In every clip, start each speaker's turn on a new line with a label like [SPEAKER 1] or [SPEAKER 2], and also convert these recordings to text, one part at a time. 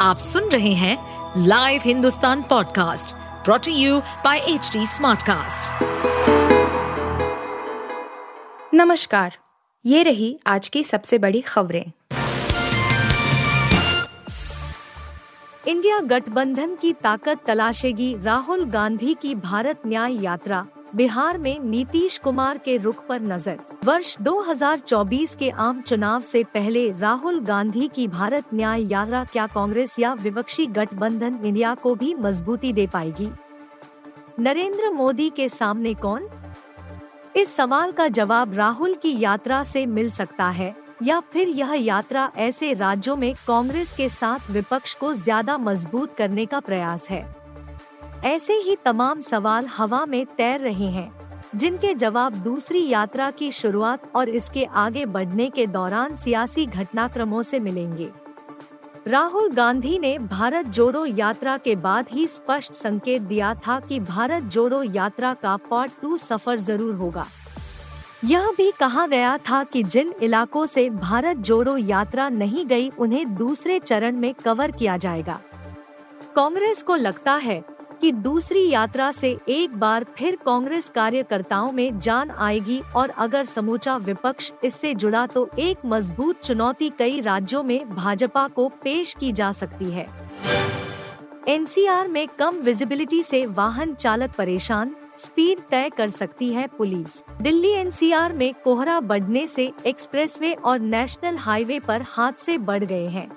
[SPEAKER 1] आप सुन रहे हैं live Hindustan podcast brought to you by H Smartcast.
[SPEAKER 2] नमस्कार, ये रही आज की सबसे बड़ी खबरें इंडिया गठबंधन की ताकत तलाशेगी राहुल गांधी की भारत न्याय यात्रा बिहार में नीतीश कुमार के रुख पर नज़र। वर्ष 2024 के आम चुनाव से पहले राहुल गांधी की भारत न्याय यात्रा क्या कांग्रेस या विपक्षी गठबंधन इंडिया को भी मजबूती दे पाएगी? नरेंद्र मोदी के सामने कौन? इस सवाल का जवाब राहुल की यात्रा से मिल सकता है, या फिर यह यात्रा ऐसे राज्यों में कांग्रेस के साथ विपक्ष को ज़्यादा मज़बूत करने का प्रयास है? ऐसे ही तमाम सवाल हवा में तैर रहे हैं, जिनके जवाब दूसरी यात्रा की शुरुआत और इसके आगे बढ़ने के दौरान सियासी घटनाक्रमों से मिलेंगे। राहुल गांधी ने भारत जोड़ो यात्रा के बाद ही स्पष्ट संकेत दिया था कि भारत जोड़ो यात्रा का पार्ट टू सफ़र ज़रूर होगा। यह भी कहा गया था कि जिन इलाकों से भारत जोड़ो यात्रा नहीं गई, उन्हें दूसरे चरण में कवर किया जाएगा। कांग्रेस को लगता है कि दूसरी यात्रा से एक बार फिर कांग्रेस कार्यकर्ताओं में जान आएगी और अगर समूचा विपक्ष इससे जुड़ा तो एक मज़बूत चुनौती कई राज्यों में भाजपा को पेश की जा सकती है। एनसीआर में कम विजिबिलिटी से वाहन चालक परेशान, स्पीड तय कर सकती है पुलिस। दिल्ली एनसीआर में कोहरा बढ़ने से एक्सप्रेसवे और नेशनल हाईवे पर हादसे बढ़ गए हैं।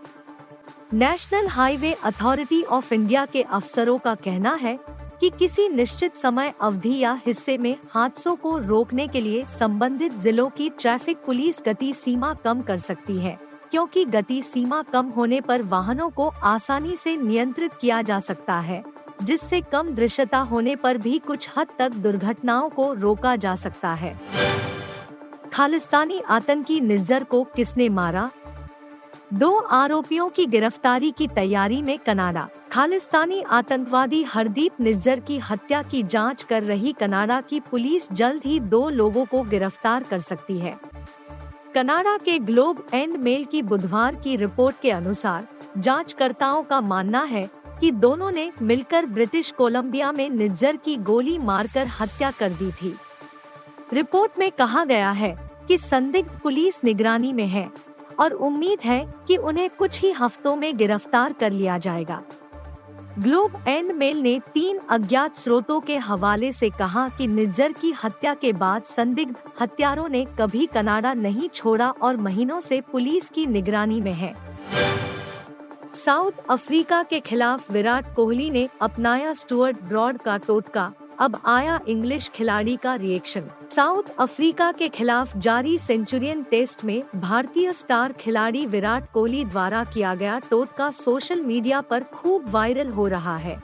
[SPEAKER 2] National Highway Authority of India के अफसरों का कहना है कि किसी निश्चित समय अवधि या हिस्से में हादसों को रोकने के लिए संबंधित जिलों की ट्रैफ़िक पुलिस गति सीमा कम कर सकती है, क्योंकि गति सीमा कम होने पर वाहनों को आसानी से नियंत्रित किया जा सकता है, जिससे कम दृश्यता होने पर भी कुछ हद तक दुर्घटनाओं को रोका जा सकता है। खालिस्तानी आतंकी निज्जर को किसने मारा? दो आरोपियों की गिरफ्तारी की तैयारी में कनाडा। खालिस्तानी आतंकवादी हरदीप निज्जर की हत्या की जाँच कर रही कनाडा की पुलिस जल्द ही दो लोगों को गिरफ़्तार कर सकती है। कनाडा के ग्लोब एंड मेल की बुधवार की रिपोर्ट के अनुसार, जांचकर्ताओं का मानना है कि दोनों ने मिलकर ब्रिटिश कोलंबिया में निज्जर की गोली मारकर हत्या कर दी थी। रिपोर्ट में कहा गया है कि संदिग्ध पुलिस निगरानी में है। और उम्मीद है कि उन्हें कुछ ही हफ्तों में गिरफ़्तार कर लिया जाएगा। ग्लोब एंड मेल ने तीन अज्ञात स्रोतों के हवाले से कहा कि निज्जर की हत्या के बाद संदिग्ध हत्यारों ने कभी कनाडा नहीं छोड़ा और महीनों से पुलिस की निगरानी में है। साउथ अफ्रीका के खिलाफ विराट कोहली ने अपनाया स्टुअर्ट ब्रॉड का टोटका। अब आया इंग्लिश खिलाड़ी का रिएक्शन साउथ अफ्रीका के खिलाफ जारी सेंचुरियन टेस्ट में भारतीय स्टार खिलाड़ी विराट कोहली द्वारा किया गया टोटका सोशल मीडिया पर खूब वायरल हो रहा है।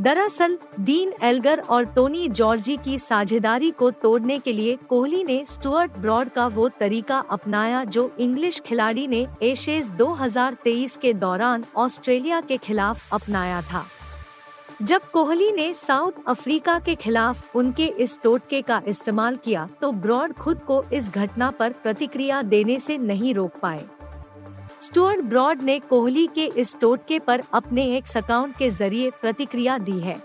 [SPEAKER 2] दरअसल, डीन एल्गर और टोनी जॉर्जी की साझेदारी को तोड़ने के लिए कोहली ने स्टुअर्ट ब्रॉड का वो तरीका अपनाया जो इंग्लिश खिलाड़ी ने एशेज 2023 के दौरान ऑस्ट्रेलिया के खिलाफ अपनाया था। जब कोहली ने साउथ अफ्रीका के खिलाफ उनके इस टोटके का इस्तेमाल किया तो ब्रॉड खुद को इस घटना पर प्रतिक्रिया देने से नहीं रोक पाए। स्टुअर्ट ब्रॉड ने कोहली के इस टोटके पर अपने एक अकाउंट के ज़रिए प्रतिक्रिया दी है।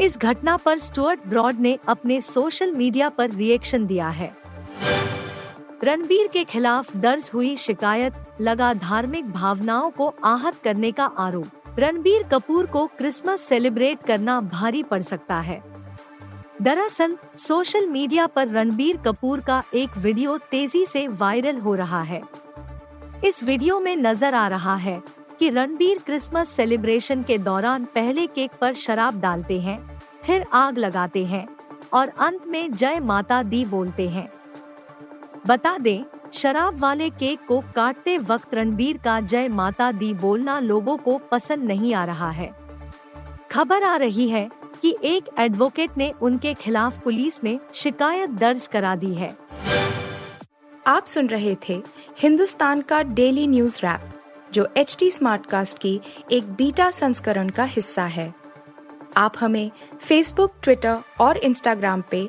[SPEAKER 2] इस घटना पर स्टुअर्ट ब्रॉड ने अपने सोशल मीडिया पर रिएक्शन दिया है। रणबीर के खिलाफ दर्ज हुई शिकायत लगा धार्मिक भावनाओं को आहत करने का आरोप। रणबीर कपूर को क्रिसमस सेलिब्रेट करना भारी पड़ सकता है। दरअसल, सोशल मीडिया पर रणबीर कपूर का एक वीडियो तेज़ी से वायरल हो रहा है। इस वीडियो में नज़र आ रहा है कि रणबीर क्रिसमस सेलिब्रेशन के दौरान पहले केक पर शराब डालते हैं, फिर आग लगाते हैं और अंत में जय माता दी बोलते हैं। बता दें शराब वाले केक को काटते वक्त रणबीर का जय माता दी बोलना लोगों को पसंद नहीं आ रहा है। खबर आ रही है कि एक एडवोकेट ने उनके खिलाफ पुलिस में शिकायत दर्ज करा दी है। आप सुन रहे थे हिंदुस्तान का डेली न्यूज़ रैप, जो एच टी स्मार्ट कास्ट की एक बीटा संस्करण का हिस्सा है। आप हमें फेसबुक ट्विटर और इंस्टाग्राम पे